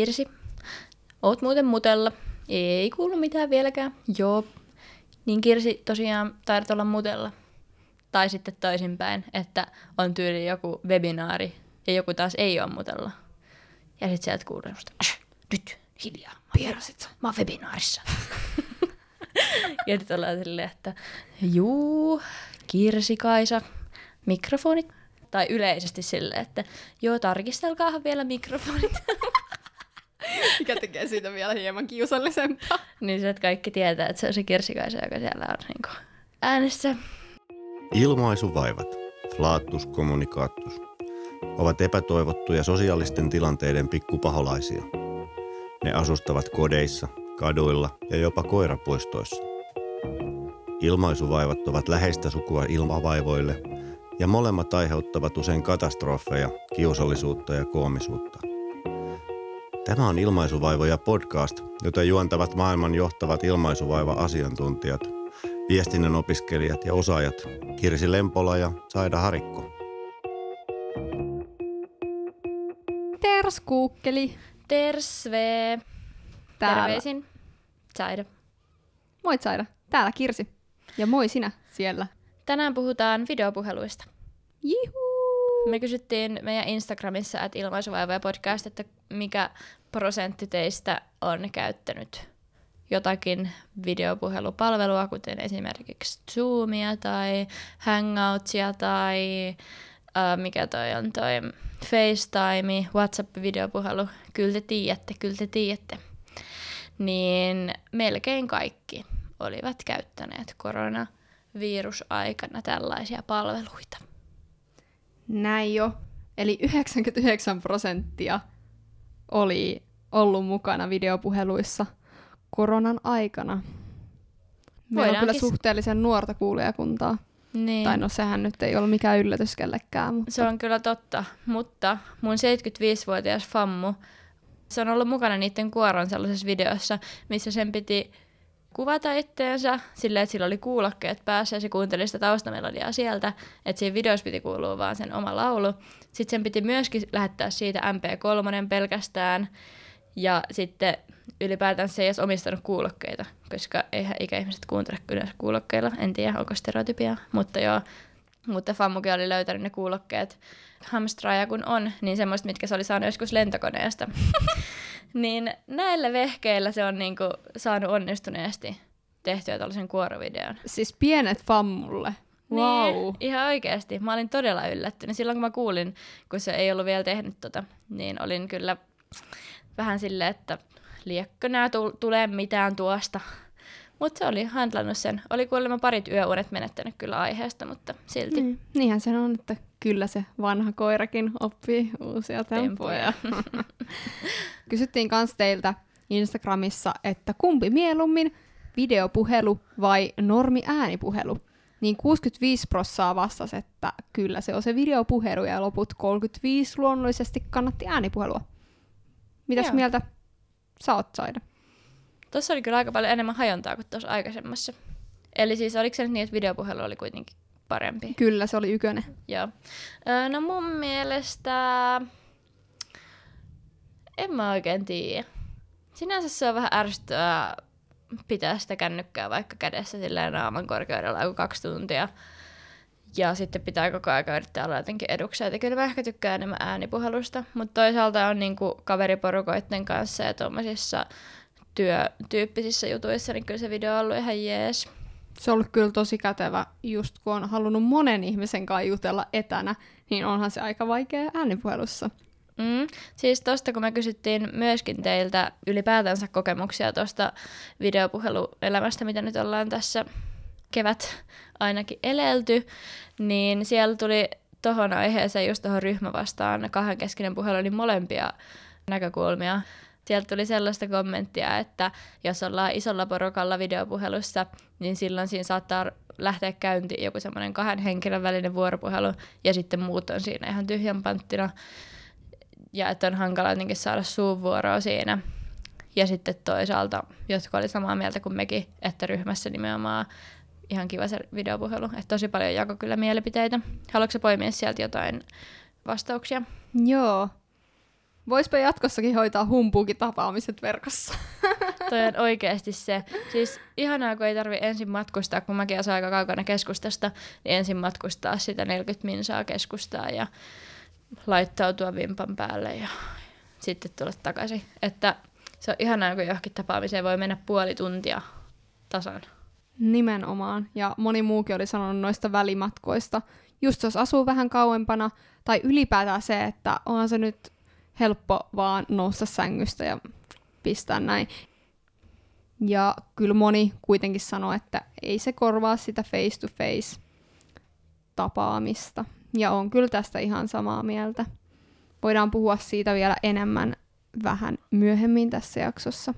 Kirsi, oot muuten mutella. Ei kuulu mitään vieläkään. Joo. Niin Kirsi tosiaan taidat olla mutella. Tai sitten toisinpäin, että on tyyli joku webinaari ja joku taas ei ole mutella. Ja sitten sieltä kuuluu semmoista, "Äh, nyt, hiljaa, mä oon, Pierasit sä? mä oon webinaarissa. ja sitten ollaan silleen, että juu, Kirsi Kaisa, mikrofonit. Tai yleisesti silleen, että joo, tarkistelkaahan vielä mikrofonit. Mikä tekee siitä vielä hieman kiusallisempaa. niin se, että kaikki tietää, että se on se Kirsi Kaisa, joka siellä on niin äänessä. Ilmaisuvaivat, flaattus communicatus, ovat epätoivottuja sosiaalisten tilanteiden pikkupaholaisia. Ne asustavat kodeissa, kaduilla ja jopa koirapuistoissa. Ilmaisuvaivat ovat läheistä sukua ilmavaivoille ja molemmat aiheuttavat usein katastrofeja, kiusallisuutta ja koomisuutta. Tämä on Ilmaisuvaivoja podcast, jota juontavat maailman johtavat ilmaisuvaiva-asiantuntijat, viestinnän opiskelijat ja osaajat Kirsi Lempola ja Saida Harikko. Ters kuukkeli. Tersve. Täällä. Terveisin. Saida. Moit Saida. Täällä Kirsi. Ja moi sinä siellä. Tänään puhutaan videopuheluista. Jihu! Me kysyttiin meidän Instagramissa, että ilmaisuvaivoja podcast, että mikä prosentti teistä on käyttänyt jotakin videopuhelupalvelua, kuten esimerkiksi Zoomia tai Hangoutsia tai äh, mikä toi on toi FaceTime, WhatsApp-videopuhelu. Kyllä te tiedätte, kyllä te tiedätte. Niin melkein kaikki olivat käyttäneet koronavirusaikana tällaisia palveluita. Näin jo. Eli 99 prosenttia oli ollut mukana videopuheluissa koronan aikana. Meillä on kyllä Voidaankin suhteellisen nuorta kuulijakuntaa. Niin. Tai no sehän nyt ei ollut mikään yllätys kellekään. Mutta... Se on kyllä totta, mutta mun 75-vuotias fammu, se on ollut mukana niiden kuoron sellaisessa videossa, missä sen piti kuvata itteensä silleen, että sillä oli kuulokkeet päässä ja se kuunteli sitä taustamelodiaa sieltä, että siinä videossa piti kuulua vaan sen oma laulu. Sitten sen piti myöskin lähettää siitä MP3 pelkästään ja sitten ylipäätään se ei edes omistanut kuulokkeita, koska eihän ikäihmiset kuuntele yleensä kuulokkeilla. En tiedä, onko stereotypia, mutta joo. Mutta Fammukin oli löytänyt ne kuulokkeet hamstraaja kun on, niin semmoista, mitkä se oli saanut joskus lentokoneesta. niin näillä vehkeillä se on niinku saanut onnistuneesti tehtyä tällaisen kuorovideon. Siis pienet fammulle. Wow. Niin, ihan oikeasti. Mä olin todella yllättynyt. Silloin kun mä kuulin, kun se ei ollut vielä tehnyt tota, niin olin kyllä vähän silleen, että liekkö nää tul- tulee mitään tuosta. Mutta se oli handlannut sen. Oli kuulemma parit yöunet menettänyt kyllä aiheesta, mutta silti. Niin, niinhän se on, että kyllä se vanha koirakin oppii uusia tempoja. Kysyttiin kans teiltä Instagramissa, että kumpi mieluummin, videopuhelu vai normi äänipuhelu? Niin 65 prossaa vastasi, että kyllä se on se videopuhelu ja loput 35 luonnollisesti kannatti äänipuhelua. Mitäs Joo. mieltä sä oot Saida? Tuossa oli kyllä aika paljon enemmän hajontaa kuin tuossa aikaisemmassa. Eli siis oliko se nyt niin, että videopuhelu oli kuitenkin parempi? Kyllä se oli ykönen. Joo. No mun mielestä... En mä oikein tiedä. Sinänsä se on vähän ärsyttävää pitää sitä kännykkää vaikka kädessä silleen naaman korkeudella joku kaksi tuntia. Ja sitten pitää koko ajan yrittää olla jotenkin edukseen. Että kyllä mä ehkä tykkään enemmän äänipuhelusta. Mutta toisaalta on niinku kaveriporukoitten kanssa ja tuommoisissa työtyyppisissä jutuissa, niin kyllä se video on ollut ihan jees. Se on ollut kyllä tosi kätevä, just kun on halunnut monen ihmisen kanssa jutella etänä, niin onhan se aika vaikea äänipuhelussa. Mm. Siis tosta, kun me kysyttiin myöskin teiltä ylipäätänsä kokemuksia tuosta videopuheluelämästä, mitä nyt ollaan tässä kevät ainakin elelty, niin siellä tuli tohon aiheeseen, just tuohon ryhmä vastaan kahdenkeskinen puhelu, niin molempia näkökulmia. Sieltä tuli sellaista kommenttia, että jos ollaan isolla porukalla videopuhelussa, niin silloin siinä saattaa lähteä käyntiin joku semmoinen kahden henkilön välinen vuoropuhelu, ja sitten muut on siinä ihan tyhjän panttina ja että on hankala jotenkin saada suunvuoroa siinä. Ja sitten toisaalta, jotka oli samaa mieltä kuin mekin, että ryhmässä nimenomaan ihan kiva se videopuhelu. Että tosi paljon jako kyllä mielipiteitä. Haluatko poimia sieltä jotain vastauksia? Joo. Voispa jatkossakin hoitaa humpuukin tapaamiset verkossa. Toi on oikeasti se. Siis ihanaa, kun ei tarvi ensin matkustaa, kun mäkin asun aika kaukana keskustasta, niin ensin matkustaa sitä 40 minsaa keskustaa ja laittautua vimpan päälle ja sitten tulla takaisin. Että se on ihanaa, kun johonkin tapaamiseen voi mennä puoli tuntia tasan. Nimenomaan. Ja moni muukin oli sanonut noista välimatkoista. Just jos asuu vähän kauempana, tai ylipäätään se, että onhan se nyt helppo vaan nousta sängystä ja pistää näin. Ja kyllä moni kuitenkin sanoo, että ei se korvaa sitä face-to-face tapaamista. Ja on kyllä tästä ihan samaa mieltä. Voidaan puhua siitä vielä enemmän vähän myöhemmin tässä jaksossa.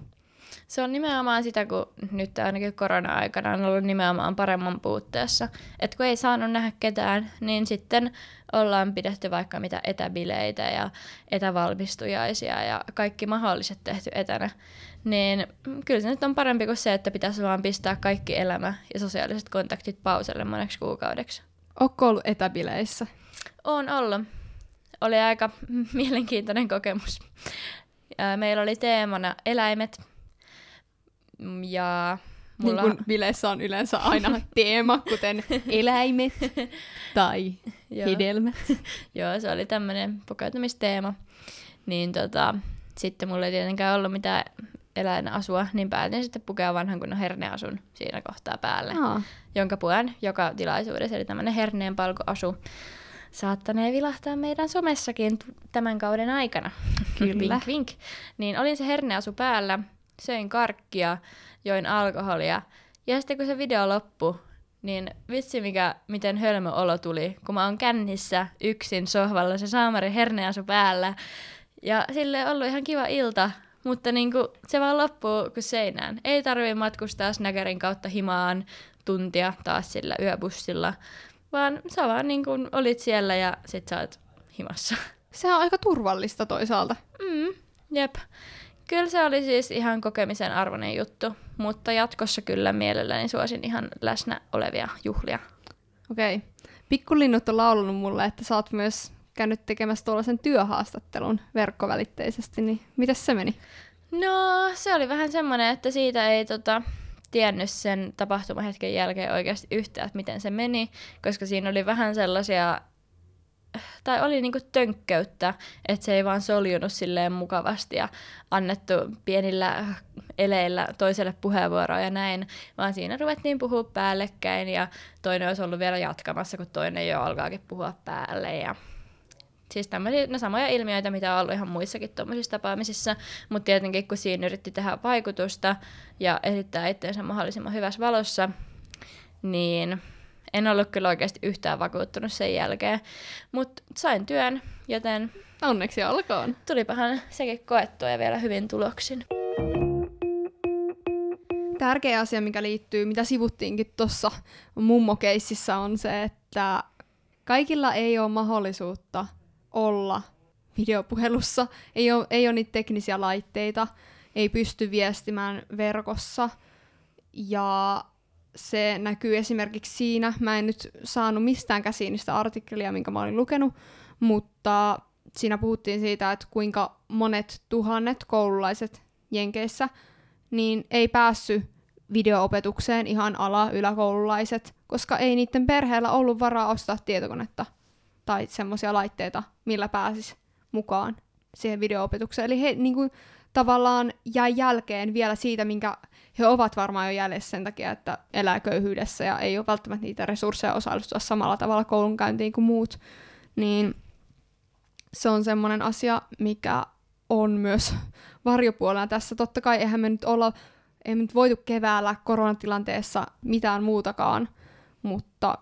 Se on nimenomaan sitä, kun nyt ainakin korona-aikana on ollut nimenomaan paremman puutteessa. Että kun ei saanut nähdä ketään, niin sitten ollaan pidetty vaikka mitä etäbileitä ja etävalmistujaisia ja kaikki mahdolliset tehty etänä. Niin kyllä se nyt on parempi kuin se, että pitäisi vaan pistää kaikki elämä ja sosiaaliset kontaktit pauselle moneksi kuukaudeksi. Onko ollut etäbileissä? On ollut. Oli aika mielenkiintoinen kokemus. Meillä oli teemana eläimet, ja mulla... Niin kuin bileissä on yleensä aina teema, kuten eläimet tai hedelmät. Joo, se oli tämmöinen pukeutumisteema. Niin tota, sitten mulla ei tietenkään ollut mitään eläinasua, niin päätin sitten pukea vanhan kunnon herneasun siinä kohtaa päälle, Aa. jonka puen joka tilaisuudessa, eli tämmöinen herneen palkoasu saattanee vilahtaa meidän somessakin tämän kauden aikana. Kyllä. vink, vink. Niin olin se herneasu päällä, söin karkkia, join alkoholia. Ja sitten kun se video loppui, niin vitsi mikä, miten hölmö olo tuli, kun mä oon kännissä yksin sohvalla, se saamari herneasu päällä. Ja sille ollut ihan kiva ilta, mutta niinku, se vaan loppuu kuin seinään. Ei tarvii matkustaa Snaggerin kautta himaan tuntia taas sillä yöbussilla, vaan sä vaan niinku olit siellä ja sit sä oot himassa. Se on aika turvallista toisaalta. Mm, jep. Kyllä se oli siis ihan kokemisen arvoinen juttu, mutta jatkossa kyllä mielelläni suosin ihan läsnä olevia juhlia. Okei. Okay. Pikkulinnut on laulanut mulle, että sä oot myös käynyt tekemässä tuollaisen työhaastattelun verkkovälitteisesti, niin miten se meni? No, se oli vähän semmoinen, että siitä ei tota, tiennyt sen tapahtumahetken jälkeen oikeasti yhtään, että miten se meni, koska siinä oli vähän sellaisia tai oli niinku tönkköyttä, että se ei vaan soljunut silleen mukavasti ja annettu pienillä eleillä toiselle puheenvuoroa ja näin, vaan siinä ruvettiin puhua päällekkäin ja toinen olisi ollut vielä jatkamassa, kun toinen jo alkaakin puhua päälle ja Siis tämmöisiä, no samoja ilmiöitä, mitä on ollut ihan muissakin tuommoisissa tapaamisissa, mutta tietenkin kun siinä yritti tehdä vaikutusta ja esittää itseensä mahdollisimman hyvässä valossa, niin en ollut kyllä oikeasti yhtään vakuuttunut sen jälkeen, mutta sain työn, joten... Onneksi olkoon. Tulipahan sekin koettua ja vielä hyvin tuloksin. Tärkeä asia, mikä liittyy, mitä sivuttiinkin tuossa mummokeississä, on se, että kaikilla ei ole mahdollisuutta olla videopuhelussa. Ei ole, ei ole niitä teknisiä laitteita, ei pysty viestimään verkossa. Ja se näkyy esimerkiksi siinä, mä en nyt saanut mistään käsiin sitä artikkelia, minkä mä olin lukenut, mutta siinä puhuttiin siitä, että kuinka monet tuhannet koululaiset Jenkeissä niin ei päässyt videoopetukseen ihan ala-yläkoululaiset, koska ei niiden perheellä ollut varaa ostaa tietokonetta tai semmoisia laitteita, millä pääsis mukaan siihen videoopetukseen. Eli he niin kuin, tavallaan jäi jälkeen vielä siitä, minkä he ovat varmaan jo jäljessä sen takia, että elää köyhyydessä ja ei ole välttämättä niitä resursseja osallistua samalla tavalla koulunkäyntiin kuin muut, niin se on semmoinen asia, mikä on myös varjopuolena tässä. Totta kai eihän me nyt olla, ei me nyt voitu keväällä koronatilanteessa mitään muutakaan, mutta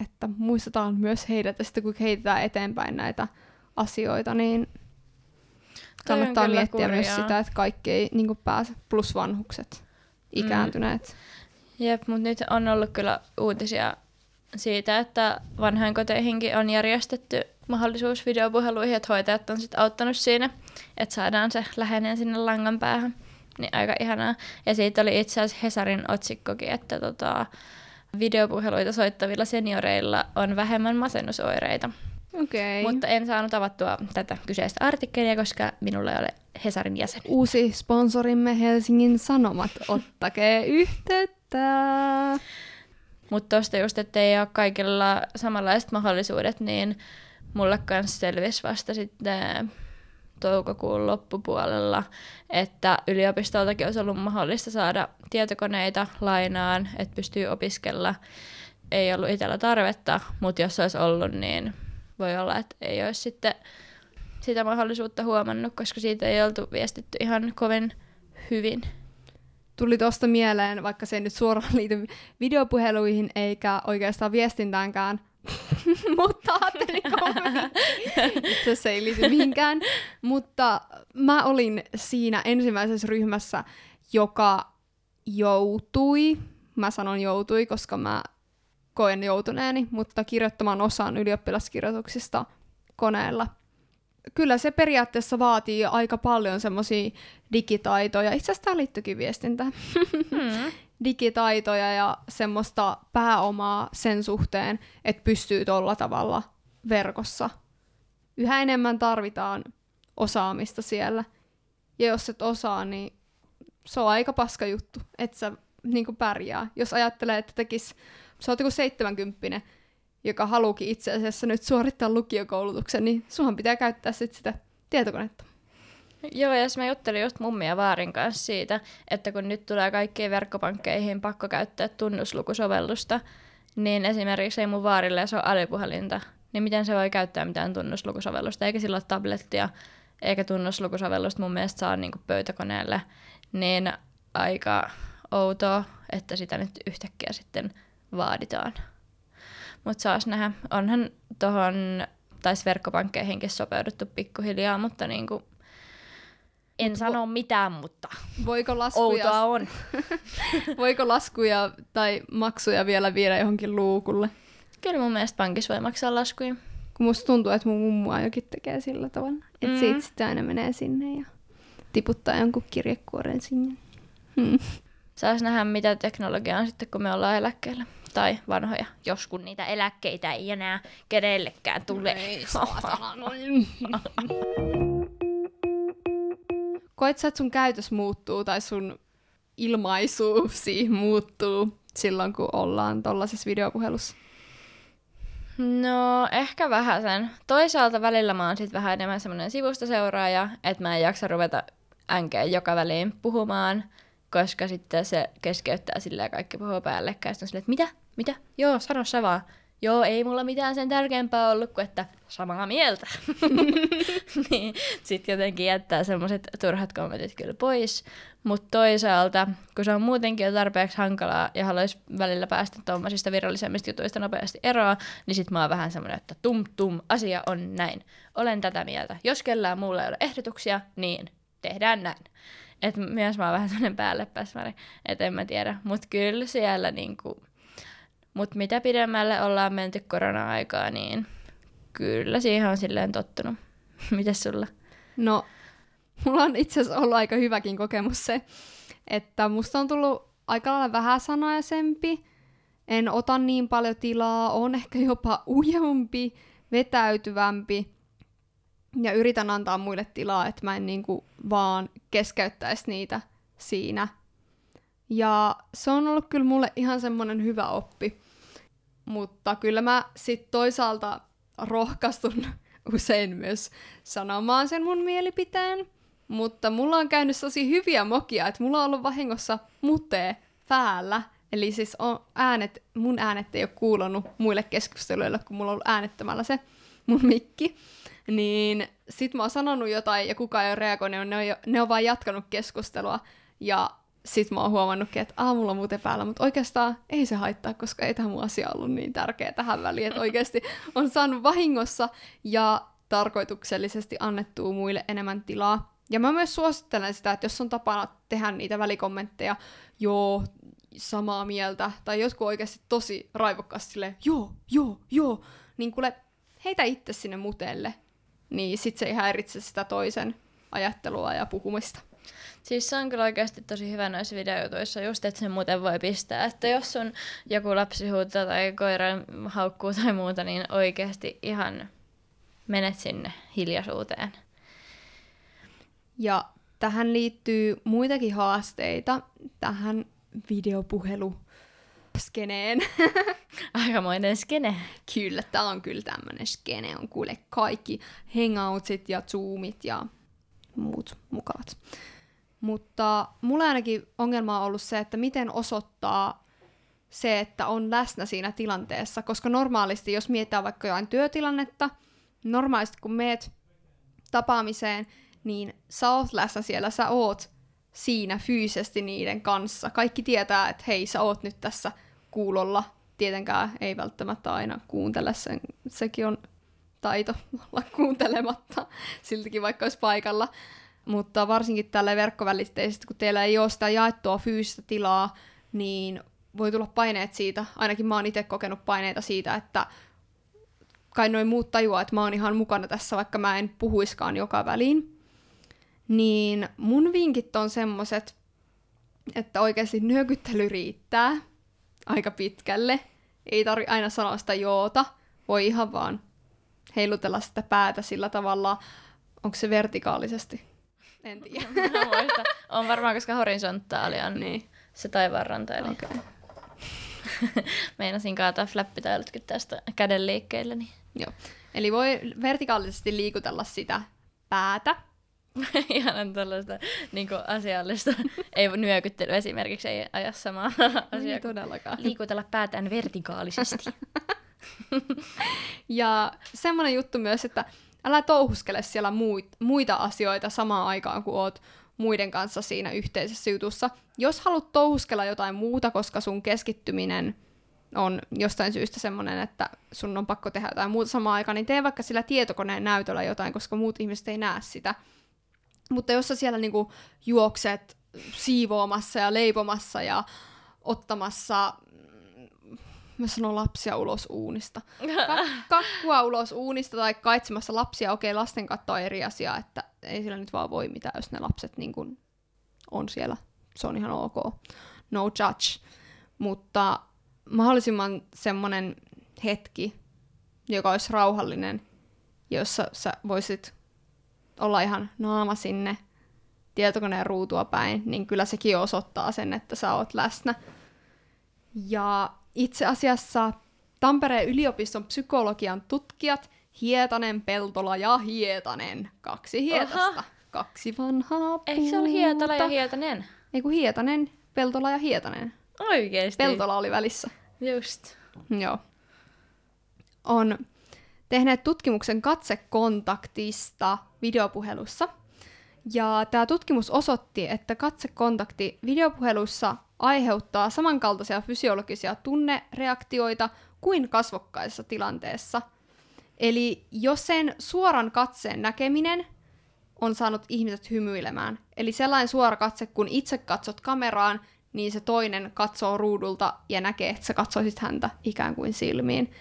että muistetaan myös heidät, ja sitten kun heitetään eteenpäin näitä asioita, niin kannattaa miettiä kurjaa. myös sitä, että kaikki ei niin pääse, plus vanhukset ikääntyneet. Mm. Jep, mutta nyt on ollut kyllä uutisia siitä, että vanhainkoteihinkin on järjestetty mahdollisuus videopuheluihin, että hoitajat on sitten auttanut siinä, että saadaan se läheinen sinne langan päähän. Niin aika ihanaa. Ja siitä oli itse asiassa Hesarin otsikkokin, että tota, videopuheluita soittavilla senioreilla on vähemmän masennusoireita. Okei. Mutta en saanut avattua tätä kyseistä artikkelia, koska minulla ei ole Hesarin jäsen. Uusi sponsorimme Helsingin Sanomat, ottakee yhteyttä. Mutta tuosta just, että ei ole kaikilla samanlaiset mahdollisuudet, niin mulle kanssa selvisi vasta sitten toukokuun loppupuolella, että yliopistoltakin olisi ollut mahdollista saada tietokoneita lainaan, että pystyy opiskella. Ei ollut itsellä tarvetta, mutta jos olisi ollut, niin voi olla, että ei olisi sitten sitä mahdollisuutta huomannut, koska siitä ei oltu viestitty ihan kovin hyvin. Tuli tuosta mieleen, vaikka se ei nyt suoraan liity videopuheluihin eikä oikeastaan viestintäänkään, mutta ajattelin Itse se ei liity mihinkään. Mutta mä olin siinä ensimmäisessä ryhmässä, joka joutui, mä sanon joutui, koska mä koen joutuneeni, mutta kirjoittamaan osaan ylioppilaskirjoituksista koneella. Kyllä se periaatteessa vaatii aika paljon semmoisia digitaitoja. Itse asiassa tämä liittyykin viestintään. Hmm. digitaitoja ja semmoista pääomaa sen suhteen, että pystyy tuolla tavalla verkossa. Yhä enemmän tarvitaan osaamista siellä. Ja jos et osaa, niin se on aika paska juttu, että sä niin pärjää. Jos ajattelee, että tekis, sä oot joku 70 joka haluukin itse asiassa nyt suorittaa lukiokoulutuksen, niin sunhan pitää käyttää sit sitä tietokonetta. Joo, ja mä juttelin just mummia Vaarin kanssa siitä, että kun nyt tulee kaikkiin verkkopankkeihin pakko käyttää tunnuslukusovellusta, niin esimerkiksi ei mun vaarille, se on älypuhelinta, niin miten se voi käyttää mitään tunnuslukusovellusta, eikä sillä ole tablettia, eikä tunnuslukusovellusta mun mielestä saa niin pöytäkoneelle, niin aika outoa, että sitä nyt yhtäkkiä sitten vaaditaan. Mutta saas nähdä, onhan tuohon, taisi verkkopankkeihinkin sopeuduttu pikkuhiljaa, mutta niinku, en Mut sano vo- mitään, mutta voiko laskuja, outoa on. voiko laskuja tai maksuja vielä viedä johonkin luukulle? Kyllä mun mielestä pankissa voi maksaa laskuja. Kun musta tuntuu, että mun mummu ainakin tekee sillä tavalla. Että mm. siitä sitten aina menee sinne ja tiputtaa jonkun kirjekuoren sinne. Hmm. Saas nähdä, mitä teknologia on sitten, kun me ollaan eläkkeellä. Tai vanhoja, jos kun niitä eläkkeitä ei enää kenellekään tule. Ei, Koet sä, että sun käytös muuttuu tai sun ilmaisuusi muuttuu silloin, kun ollaan tuollaisessa videopuhelussa? No, ehkä vähän sen. Toisaalta välillä mä oon sit vähän enemmän semmoinen sivustaseuraaja, että mä en jaksa ruveta änkeä joka väliin puhumaan, koska sitten se keskeyttää silleen kaikki puhuu päällekkäin. Sitten silleen, että mitä? Mitä? Joo, sano sä vaan. Joo, ei mulla mitään sen tärkeämpää ollut kuin, että samaa mieltä. niin, sitten jotenkin jättää semmoiset turhat kommentit kyllä pois. Mutta toisaalta, kun se on muutenkin jo tarpeeksi hankalaa ja haluaisi välillä päästä tuommoisista virallisemmista jutuista nopeasti eroa, niin sitten mä oon vähän semmoinen, että tum tum, asia on näin. Olen tätä mieltä. Jos kellään muulla ei ole ehdotuksia, niin tehdään näin. Et myös mä oon vähän semmoinen päälle että en mä tiedä. Mutta kyllä siellä niinku, mutta mitä pidemmälle ollaan menty korona-aikaa, niin kyllä siihen on silleen tottunut. Mites sulla? No, mulla on itse asiassa ollut aika hyväkin kokemus se, että musta on tullut aika lailla vähäsanaisempi, en ota niin paljon tilaa, on ehkä jopa ujompi, vetäytyvämpi ja yritän antaa muille tilaa, että mä en niinku vaan keskeyttäisi niitä siinä. Ja se on ollut kyllä mulle ihan semmoinen hyvä oppi. Mutta kyllä mä sit toisaalta rohkaistun usein myös sanomaan sen mun mielipiteen. Mutta mulla on käynyt tosi hyviä mokia, että mulla on ollut vahingossa mutee päällä. Eli siis on äänet, mun äänet ei ole kuulunut muille keskusteluille, kun mulla on ollut äänettömällä se mun mikki. Niin sit mä oon sanonut jotain ja kukaan ei ole reagoinut, ne on, ne on vaan jatkanut keskustelua. Ja sit mä oon huomannutkin, että aamulla on muuten päällä, mutta oikeastaan ei se haittaa, koska ei tämä mun asia ollut niin tärkeä tähän väliin, että oikeasti on saanut vahingossa ja tarkoituksellisesti annettua muille enemmän tilaa. Ja mä myös suosittelen sitä, että jos on tapana tehdä niitä välikommentteja, joo, samaa mieltä, tai jotkut oikeasti tosi raivokkaasti silleen, joo, joo, joo, niin kuule, heitä itse sinne mutelle, niin sit se ei häiritse sitä toisen ajattelua ja puhumista. Siis se on kyllä oikeasti tosi hyvä noissa videojutuissa, just että sen muuten voi pistää, että jos sun joku lapsi huutaa tai koira haukkuu tai muuta, niin oikeasti ihan menet sinne hiljaisuuteen. Ja tähän liittyy muitakin haasteita tähän videopuhelu skeneen. Aikamoinen skene. kyllä, tää on kyllä tämmönen skene, on kuule kaikki hangoutsit ja zoomit ja muut mukavat. Mutta mulla ainakin ongelma on ollut se, että miten osoittaa se, että on läsnä siinä tilanteessa, koska normaalisti, jos mietitään vaikka jotain työtilannetta, normaalisti kun meet tapaamiseen, niin sä oot läsnä siellä, sä oot siinä fyysisesti niiden kanssa. Kaikki tietää, että hei, sä oot nyt tässä kuulolla. Tietenkään ei välttämättä aina kuuntele sen, sekin on taito olla kuuntelematta, siltikin vaikka olisi paikalla. Mutta varsinkin tällä verkkovälitteisesti, kun teillä ei ole sitä jaettua fyysistä tilaa, niin voi tulla paineet siitä, ainakin mä oon itse kokenut paineita siitä, että kai noin muut tajuaa, että mä oon ihan mukana tässä, vaikka mä en puhuiskaan joka väliin. Niin mun vinkit on semmoset, että oikeasti nyökyttely riittää aika pitkälle. Ei tarvi aina sanoa sitä joota, voi ihan vaan heilutella sitä päätä sillä tavalla, onko se vertikaalisesti? En tiedä. on varmaan, koska horisontaali on niin. se taivaanranta. Eli... Okay. Meinasin kaataa flappitailutkin tästä käden liikkeelle. Niin. Joo. Eli voi vertikaalisesti liikutella sitä päätä. Ihan tällaista niin asiallista. ei nyökyttely esimerkiksi ei aja samaa asiaa. Ei todellakaan. Liikutella päätään vertikaalisesti. ja semmoinen juttu myös, että älä touhuskele siellä muita asioita samaan aikaan, kun oot muiden kanssa siinä yhteisessä jutussa. Jos haluat touhuskella jotain muuta, koska sun keskittyminen on jostain syystä semmoinen, että sun on pakko tehdä jotain muuta samaan aikaan, niin tee vaikka sillä tietokoneen näytöllä jotain, koska muut ihmiset ei näe sitä. Mutta jos sä siellä niinku juokset siivoamassa ja leipomassa ja ottamassa mä sanon lapsia ulos uunista. Ka- kakkua ulos uunista tai kaitsemassa lapsia. Okei, lasten katto on eri asia, että ei sillä nyt vaan voi mitään, jos ne lapset niin kun on siellä. Se on ihan ok. No judge. Mutta mahdollisimman semmonen hetki, joka olisi rauhallinen, jossa sä voisit olla ihan naama sinne tietokoneen ruutua päin, niin kyllä sekin osoittaa sen, että sä oot läsnä. Ja itse asiassa Tampereen yliopiston psykologian tutkijat Hietanen, Peltola ja Hietanen, kaksi Hietasta, Oha. kaksi vanhaa puuta. Eikö se ole Hietala ja Hietanen? Ei kun Hietanen, Peltola ja Hietanen. Oikeesti? Peltola oli välissä. Just. Joo. On tehneet tutkimuksen katsekontaktista videopuhelussa. Ja tämä tutkimus osoitti, että katsekontakti videopuhelussa aiheuttaa samankaltaisia fysiologisia tunnereaktioita kuin kasvokkaisessa tilanteessa. Eli jos sen suoran katseen näkeminen on saanut ihmiset hymyilemään, eli sellainen suora katse, kun itse katsot kameraan, niin se toinen katsoo ruudulta ja näkee, että sä katsoisit häntä ikään kuin silmiin,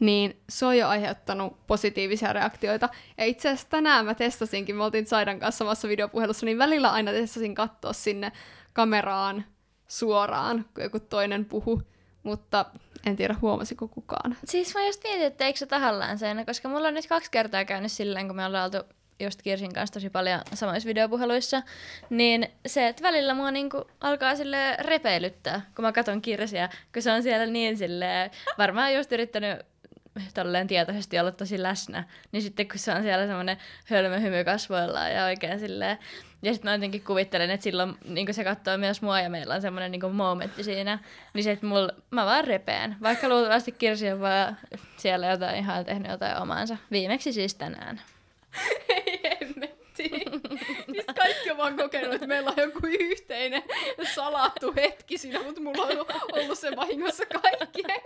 niin se on jo aiheuttanut positiivisia reaktioita. Ja itse asiassa tänään mä testasinkin, me oltiin Saidan kanssa samassa videopuhelussa, niin välillä aina testasin katsoa sinne kameraan suoraan, kun joku toinen puhu, mutta en tiedä huomasiko kukaan. Siis mä just mietin, että eikö se tahallaan sen, koska mulla on nyt kaksi kertaa käynyt silleen, kun me ollaan oltu just Kirsin kanssa tosi paljon samoissa videopuheluissa, niin se, että välillä mua niinku alkaa sille repeilyttää, kun mä katson Kirsiä, kun se on siellä niin sille varmaan just yrittänyt tolleen tietoisesti olla tosi läsnä, niin sitten kun se on siellä semmoinen hölmö hymy kasvoillaan ja oikein silleen, ja sitten mä jotenkin kuvittelen, että silloin niin se katsoo myös mua ja meillä on semmoinen niin momentti siinä, niin se, että mul, mä vaan repeen, vaikka luultavasti Kirsi on vaan siellä jotain ihan tehnyt jotain omaansa. Viimeksi siis tänään. Ei. Kaikki on vaan kokenut, että meillä on joku yhteinen salattu hetki siinä, mutta mulla on ollut se vahingossa kaikkien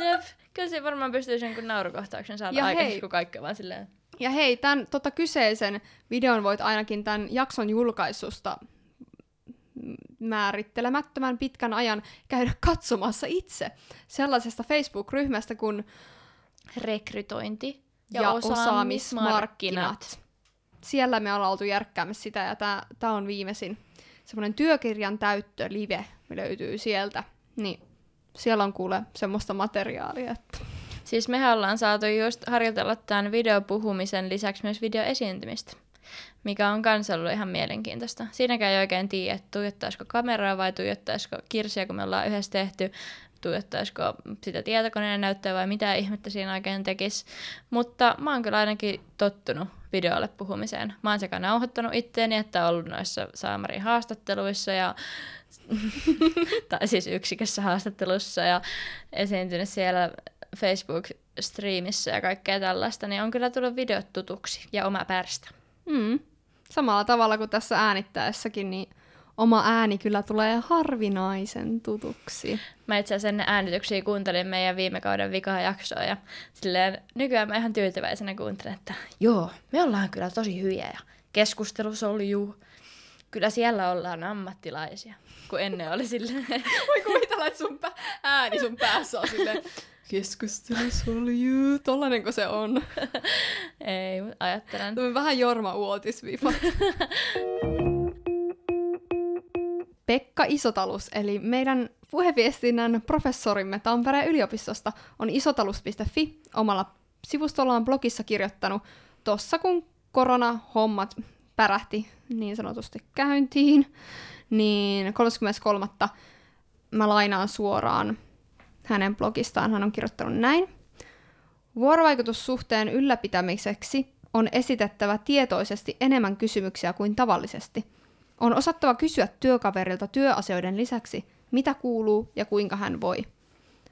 Jep, kyllä se varmaan pystyy sen naurukohtauksen saada aikaisemmin, kun kaikki vaan silleen... Ja hei, tämän tota, kyseisen videon voit ainakin tämän jakson julkaisusta määrittelemättömän pitkän ajan käydä katsomassa itse sellaisesta Facebook-ryhmästä kuin rekrytointi ja, ja osaamismarkkinat. Siellä me ollaan oltu järkkäämässä sitä, ja tämä on viimeisin semmoinen työkirjan täyttö live, me löytyy sieltä. Niin siellä on kuule semmoista materiaalia, että Siis mehän ollaan saatu just harjoitella tämän videopuhumisen lisäksi myös videoesiintymistä, mikä on kans ollut ihan mielenkiintoista. Siinäkään ei oikein tiedä, että tuijottaisiko kameraa vai tuijottaisiko kirsiä, kun me ollaan yhdessä tehty, tuijottaisiko sitä tietokoneen näyttöä vai mitä ihmettä siinä oikein tekisi. Mutta mä oon kyllä ainakin tottunut videolle puhumiseen. Mä oon sekä nauhoittanut itteeni, että ollut noissa Saamarin haastatteluissa ja tai siis yksikössä haastattelussa ja esiintynyt siellä Facebook-striimissä ja kaikkea tällaista, niin on kyllä tullut videot tutuksi ja oma pärstä. Mm. Samalla tavalla kuin tässä äänittäessäkin, niin oma ääni kyllä tulee harvinaisen tutuksi. Mä itse asiassa ennen äänityksiä kuuntelin meidän viime kauden vikaa jaksoa ja silleen nykyään mä ihan tyytyväisenä kuuntelen, että joo, me ollaan kyllä tosi hyviä ja keskustelu soljuu. Kyllä siellä ollaan ammattilaisia, kun ennen oli silleen. Voi kuvitella, että sun pä- ääni sun päässä on silleen, keskustelu soljuu, tollanenko se on? Ei, ajattelen. Tämä on vähän Jorma Uotisvifa. Pekka Isotalus, eli meidän puheviestinnän professorimme Tampereen yliopistosta, on isotalus.fi omalla sivustollaan blogissa kirjoittanut tossa kun korona-hommat pärähti niin sanotusti käyntiin, niin 33. mä lainaan suoraan hänen blogistaan. Hän on kirjoittanut näin. Vuorovaikutussuhteen ylläpitämiseksi on esitettävä tietoisesti enemmän kysymyksiä kuin tavallisesti. On osattava kysyä työkaverilta työasioiden lisäksi, mitä kuuluu ja kuinka hän voi.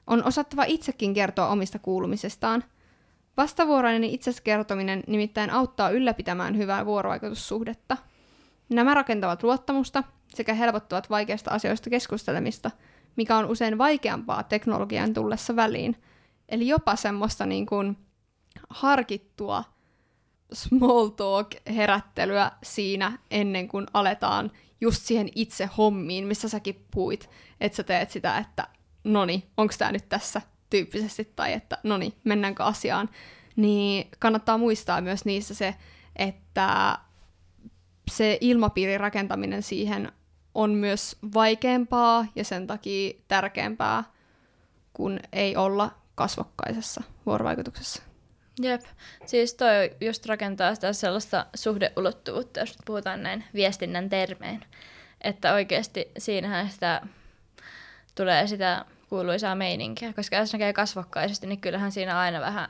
On osattava itsekin kertoa omista kuulumisestaan. Vastavuoroinen itseskertominen nimittäin auttaa ylläpitämään hyvää vuorovaikutussuhdetta. Nämä rakentavat luottamusta sekä helpottavat vaikeista asioista keskustelemista, mikä on usein vaikeampaa teknologian tullessa väliin. Eli jopa semmoista niin kuin harkittua small talk-herättelyä siinä ennen kuin aletaan just siihen itse hommiin, missä säkin puhuit, että sä teet sitä, että noni, onko tämä nyt tässä tyyppisesti, tai että noni, mennäänkö asiaan, niin kannattaa muistaa myös niissä se, että se ilmapiirin rakentaminen siihen on myös vaikeampaa ja sen takia tärkeämpää, kun ei olla kasvokkaisessa vuorovaikutuksessa. Jep, siis toi just rakentaa sitä sellaista suhdeulottuvuutta, jos puhutaan näin viestinnän termein. Että oikeasti siinähän sitä tulee sitä kuuluisaa meininkiä, koska jos näkee kasvokkaisesti, niin kyllähän siinä aina vähän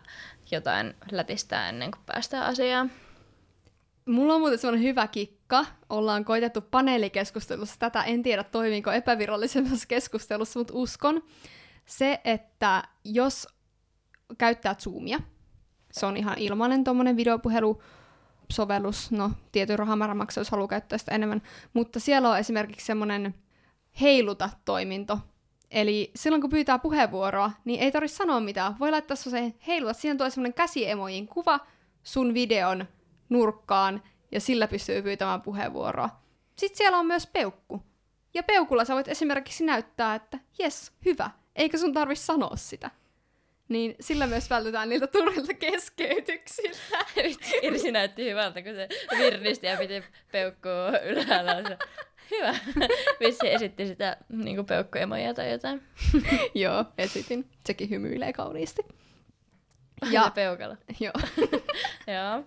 jotain lätistää ennen kuin päästään asiaan. Mulla on muuten semmoinen hyvä kikka. Ollaan koitettu paneelikeskustelussa tätä. En tiedä, toimiiko epävirallisemmassa keskustelussa, mutta uskon. Se, että jos käyttää Zoomia, se on ihan ilmainen tuommoinen videopuhelu, sovellus, no tietyn rahamäärän maksaa, jos haluaa käyttää sitä enemmän, mutta siellä on esimerkiksi semmoinen heiluta-toiminto, Eli silloin kun pyytää puheenvuoroa, niin ei tarvitse sanoa mitään. Voi laittaa se heiluta. Siinä tulee semmoinen käsiemojin kuva sun videon nurkkaan, ja sillä pystyy pyytämään puheenvuoroa. Sitten siellä on myös peukku. Ja peukulla sä voit esimerkiksi näyttää, että jes, hyvä, eikä sun tarvi sanoa sitä. Niin sillä myös vältytään niiltä turhilta keskeytyksiltä. Irsi näytti hyvältä, kun se virnisti ja piti peukkua ylhäällä. Se, hyvä. Vissi esitti sitä niin peukkuemoja tai jotain. Joo, esitin. Sekin hymyilee kauniisti. Ja peukalla. Joo. Joo.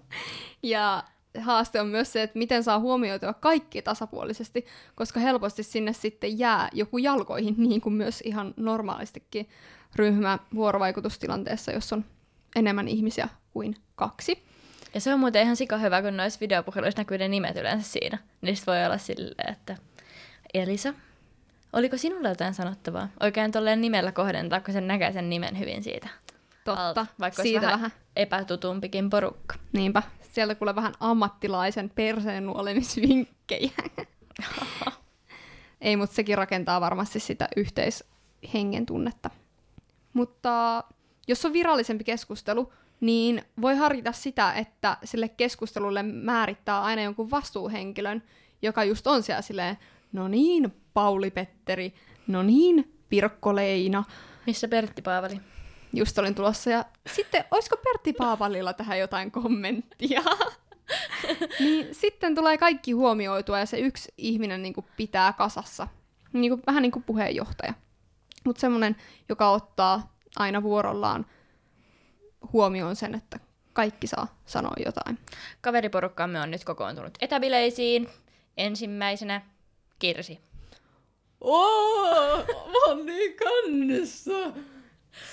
Ja haaste on myös se, että miten saa huomioitua kaikki tasapuolisesti, koska helposti sinne sitten jää joku jalkoihin, niin kuin myös ihan normaalistikin ryhmä vuorovaikutustilanteessa, jos on enemmän ihmisiä kuin kaksi. Ja se on muuten ihan sika hyvä, kun noissa videopuheluissa näkyy ne nimet yleensä siinä. Niistä voi olla silleen, että Elisa, oliko sinulla jotain sanottavaa? Oikein tolleen nimellä kohdentaa, kun sen näkee sen nimen hyvin siitä. Totta, alta, vaikka siitä vähän, vähän epätutumpikin porukka. Niinpä, sieltä kuule vähän ammattilaisen perseen nuolemisvinkkejä. Ei, mutta sekin rakentaa varmasti sitä yhteishengen tunnetta. Mutta jos on virallisempi keskustelu, niin voi harkita sitä, että sille keskustelulle määrittää aina jonkun vastuuhenkilön, joka just on siellä silleen, no niin, Pauli Petteri, no niin, Pirkko Leina. Missä Pertti Paavali? Just olin tulossa ja sitten, olisiko Pertti Paavalilla tähän jotain kommenttia? niin sitten tulee kaikki huomioitua ja se yksi ihminen niin kuin pitää kasassa. Niin kuin, vähän niin kuin puheenjohtaja. Mutta semmoinen, joka ottaa aina vuorollaan huomioon sen, että kaikki saa sanoa jotain. Kaveriporukkamme on nyt kokoontunut etäbileisiin. Ensimmäisenä Kirsi. Oo, mä oon niin kannessa.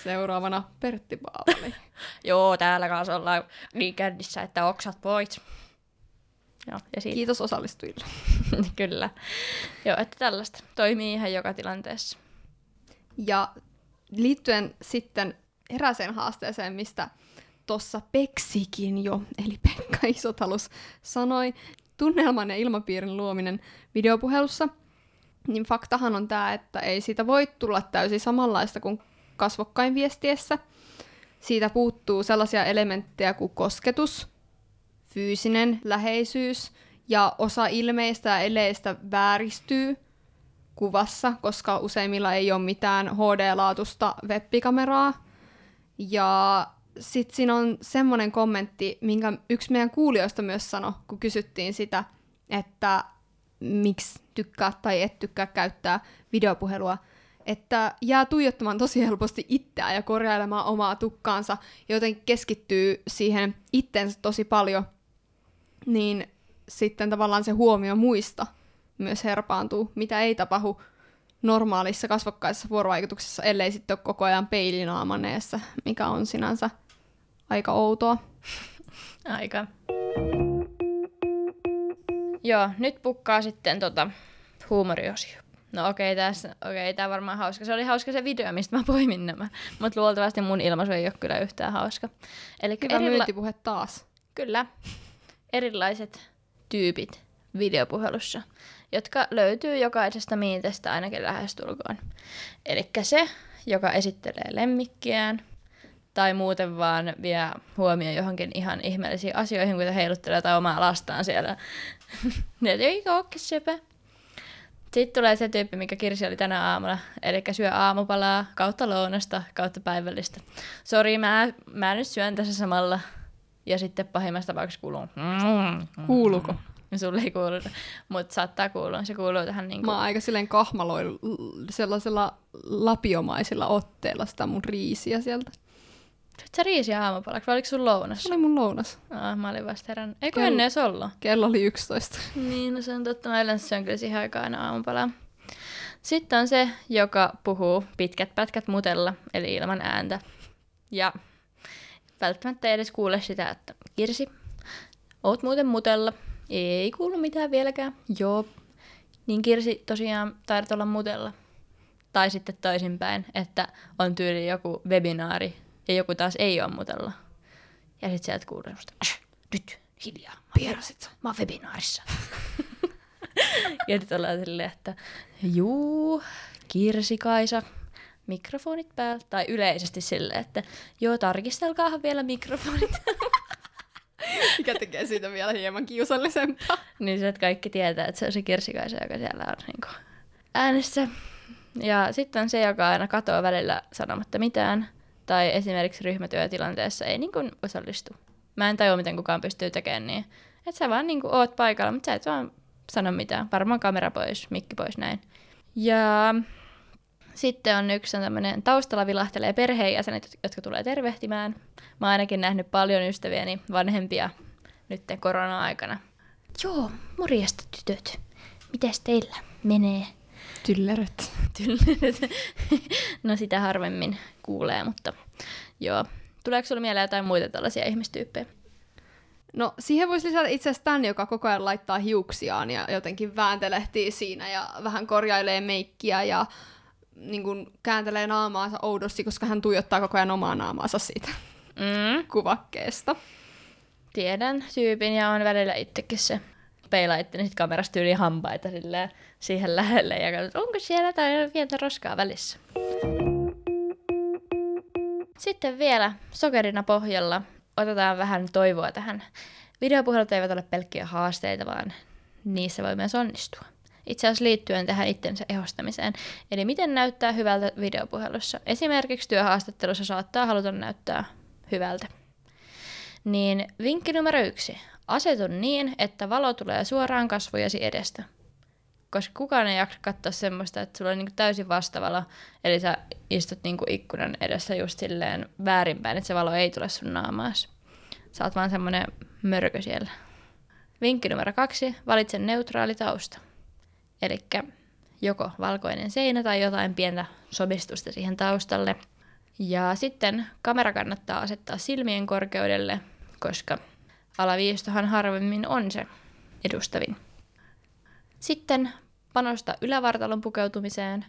Seuraavana Pertti Paavali. Joo, täällä kanssa ollaan niin kännissä, että oksat pois. Joo, ja siitä. Kiitos osallistujille. Kyllä. Joo, että tällaista toimii ihan joka tilanteessa. Ja liittyen sitten eräseen haasteeseen, mistä tuossa Peksikin jo, eli Pekka Isotalus sanoi, tunnelman ja ilmapiirin luominen videopuhelussa, niin faktahan on tämä, että ei siitä voi tulla täysin samanlaista kuin kasvokkain viestiessä. Siitä puuttuu sellaisia elementtejä kuin kosketus, fyysinen läheisyys ja osa ilmeistä ja eleistä vääristyy kuvassa, koska useimmilla ei ole mitään HD-laatusta web-kameraa. Ja sitten siinä on semmoinen kommentti, minkä yksi meidän kuulijoista myös sanoi, kun kysyttiin sitä, että miksi tykkää tai et tykkää käyttää videopuhelua, että jää tuijottamaan tosi helposti itseään ja korjailemaan omaa tukkaansa, joten keskittyy siihen itteensä tosi paljon, niin sitten tavallaan se huomio muista myös herpaantuu, mitä ei tapahdu normaalissa kasvokkaisessa vuorovaikutuksessa, ellei sitten ole koko ajan peilinaamanneessa, mikä on sinänsä aika outoa. Aika. Joo, nyt pukkaa sitten tota huumoriosio. No okei, okay, tässä, okei, okay, tää varmaan hauska. Se oli hauska se video, mistä mä poimin nämä. Mutta luultavasti mun ilmaisu ei ole kyllä yhtään hauska. Eli Hyvä erila- myyntipuhe taas. Kyllä. Erilaiset tyypit videopuhelussa, jotka löytyy jokaisesta miitestä ainakin lähestulkoon. Eli se, joka esittelee lemmikkiään, tai muuten vaan vie huomioon johonkin ihan ihmeellisiin asioihin, kun heiluttelee jotain omaa lastaan siellä. ne ei olekin sepä. Sitten tulee se tyyppi, mikä Kirsi oli tänä aamulla, eli syö aamupalaa kautta lounasta, kautta päivällistä. Sori, mä, mä nyt syön tässä samalla. Ja sitten pahimmassa tapauksessa kuuluu. Kuuluuko? Sulle ei kuulu, mutta saattaa kuulua. Se kuuluu tähän niin kuin... Mä oon aika silleen kahmaloin sellaisella lapiomaisilla otteella sitä mun riisiä sieltä. Syöt sä riisiä aamupalaksi vai oliko sun lounas? Se oli mun lounas. Ah, mä olin vasta herännyt. Eikö Kell... ennen ollut? Kello oli 11. Niin, no se on totta. Mä yleensä syön kyllä siihen aikaan aina aamupalaa. Sitten on se, joka puhuu pitkät pätkät mutella, eli ilman ääntä. Ja välttämättä ei edes kuule sitä, että Kirsi, oot muuten mutella. Ei kuulu mitään vieläkään. Joo. Niin Kirsi tosiaan taidat olla mutella. Tai sitten toisinpäin, että on tyyli joku webinaari ja joku taas ei ole mutella. Ja sitten sieltä kuuluu nyt hiljaa, mä, Pierasit mä oon webinaarissa. ja nyt ollaan silleen, että juu, Kirsi Kaisa, mikrofonit päällä. Tai yleisesti silleen, että joo, tarkistelkaahan vielä mikrofonit. Mikä tekee siitä vielä hieman kiusallisempaa. niin se, että kaikki tietää, että se on se Kirsi Kaisa, joka siellä on niin kuin, äänessä. Ja sitten on se, joka aina katoaa välillä sanomatta mitään tai esimerkiksi ryhmätyötilanteessa ei niin kuin osallistu. Mä en tajua, miten kukaan pystyy tekemään niin. Että sä vaan niin kuin oot paikalla, mutta sä et vaan sano mitään. Varmaan kamera pois, mikki pois, näin. Ja sitten on yksi on tämmöinen taustalla vilahtelee perheenjäsenet, jotka tulee tervehtimään. Mä oon ainakin nähnyt paljon ystäviäni vanhempia nyt korona-aikana. Joo, morjesta tytöt. Mites teillä menee? Tylleröt. Tylleröt. no sitä harvemmin kuulee, mutta joo. Tuleeko sinulle mieleen jotain muita tällaisia ihmistyyppejä? No siihen voisi lisätä itse asiassa tämän, joka koko ajan laittaa hiuksiaan ja jotenkin vääntelehtii siinä ja vähän korjailee meikkiä ja niin kuin kääntelee naamaansa oudosti, koska hän tuijottaa koko ajan omaa naamaansa siitä mm. kuvakkeesta. Tiedän tyypin ja on välillä itsekin se peilaitte niin kamerasta yli hampaita silleen, siihen lähelle ja katsot, onko siellä tai pientä roskaa välissä. Sitten vielä sokerina pohjalla otetaan vähän toivoa tähän. Videopuhelut eivät ole pelkkiä haasteita, vaan niissä voi myös onnistua. Itse asiassa liittyen tähän itsensä ehostamiseen. Eli miten näyttää hyvältä videopuhelussa. Esimerkiksi työhaastattelussa saattaa haluta näyttää hyvältä. Niin vinkki numero yksi. Asetu niin, että valo tulee suoraan kasvojasi edestä. koska kukaan ei jaksa katsoa semmoista, että sulla on niinku täysin vastavalo, eli sä istut niinku ikkunan edessä just silleen väärinpäin, että se valo ei tule sun naamaas. Sä oot vaan semmonen mörkö siellä. Vinkki numero kaksi, valitse neutraali tausta. Eli joko valkoinen seinä tai jotain pientä sobistusta siihen taustalle. Ja sitten kamera kannattaa asettaa silmien korkeudelle, koska alaviistohan harvemmin on se edustavin. Sitten panosta ylävartalon pukeutumiseen,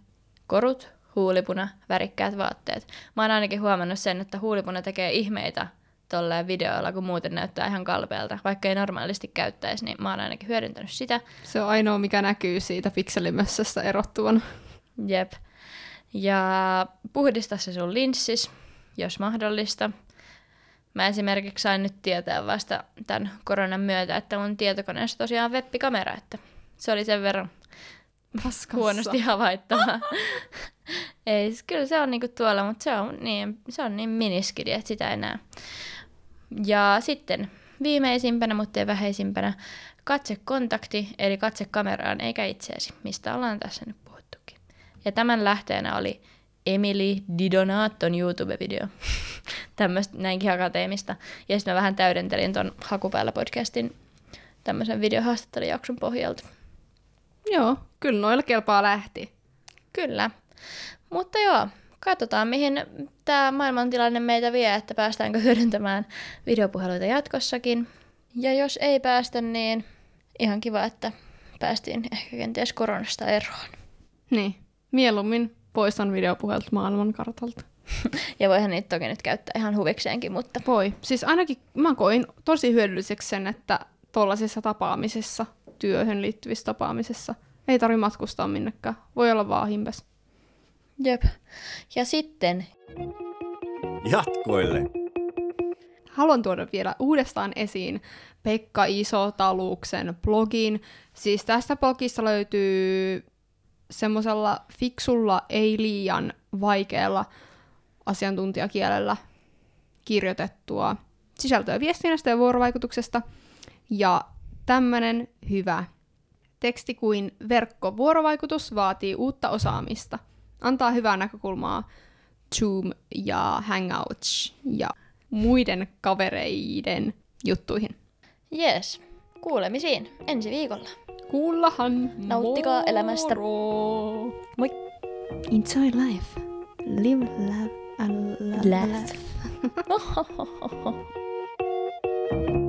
korut, huulipuna, värikkäät vaatteet. Mä oon ainakin huomannut sen, että huulipuna tekee ihmeitä tolleen videoilla, kun muuten näyttää ihan kalpealta. Vaikka ei normaalisti käyttäisi, niin mä oon ainakin hyödyntänyt sitä. Se on ainoa, mikä näkyy siitä pikselimössöstä erottuvana. Jep. Ja puhdista se sun linssis, jos mahdollista. Mä esimerkiksi sain nyt tietää vasta tämän koronan myötä, että mun tietokoneessa tosiaan on webbikamera, että se oli sen verran Paskassa. huonosti havaittava. Ei, kyllä se on niinku tuolla, mutta se on niin, se on niin miniskidi, että sitä ei näe. Ja sitten viimeisimpänä, mutta ei vähäisimpänä, katsekontakti, eli katse kameraan eikä itseesi, mistä ollaan tässä nyt puhuttukin. Ja tämän lähteenä oli Emily Didonaton YouTube-video. Tämmöistä näinkin akateemista. Ja sitten mä vähän täydentelin ton Hakupäällä podcastin tämmöisen videohaastattelijakson pohjalta. Joo, kyllä noilla kelpaa lähti. Kyllä. Mutta joo, katsotaan mihin tämä maailmantilanne meitä vie, että päästäänkö hyödyntämään videopuheluita jatkossakin. Ja jos ei päästä, niin ihan kiva, että päästiin ehkä kenties koronasta eroon. Niin, mieluummin poistan videopuhelut maailmankartalta. Ja voihan niitä toki nyt käyttää ihan huvikseenkin, mutta Voi. Siis ainakin mä koin tosi hyödylliseksi sen, että tuollaisissa tapaamisissa, työhön liittyvissä tapaamisissa, ei tarvi matkustaa minnekään. Voi olla vaan himpes. jep. Ja sitten, Jatkoille! Haluan tuoda vielä uudestaan esiin Pekka Iso-Taluksen blogin. Siis tästä blogista löytyy semmoisella fiksulla, ei liian vaikealla asiantuntijakielellä kirjoitettua sisältöä viestinnästä ja vuorovaikutuksesta. Ja tämmöinen hyvä teksti kuin verkkovuorovaikutus vaatii uutta osaamista. Antaa hyvää näkökulmaa Zoom ja Hangouts ja muiden kavereiden juttuihin. yes, kuulemisiin ensi viikolla. kuullahan nauttikaa elämästä. Moro. Moi. Enjoy life. Live, love and laugh. laugh.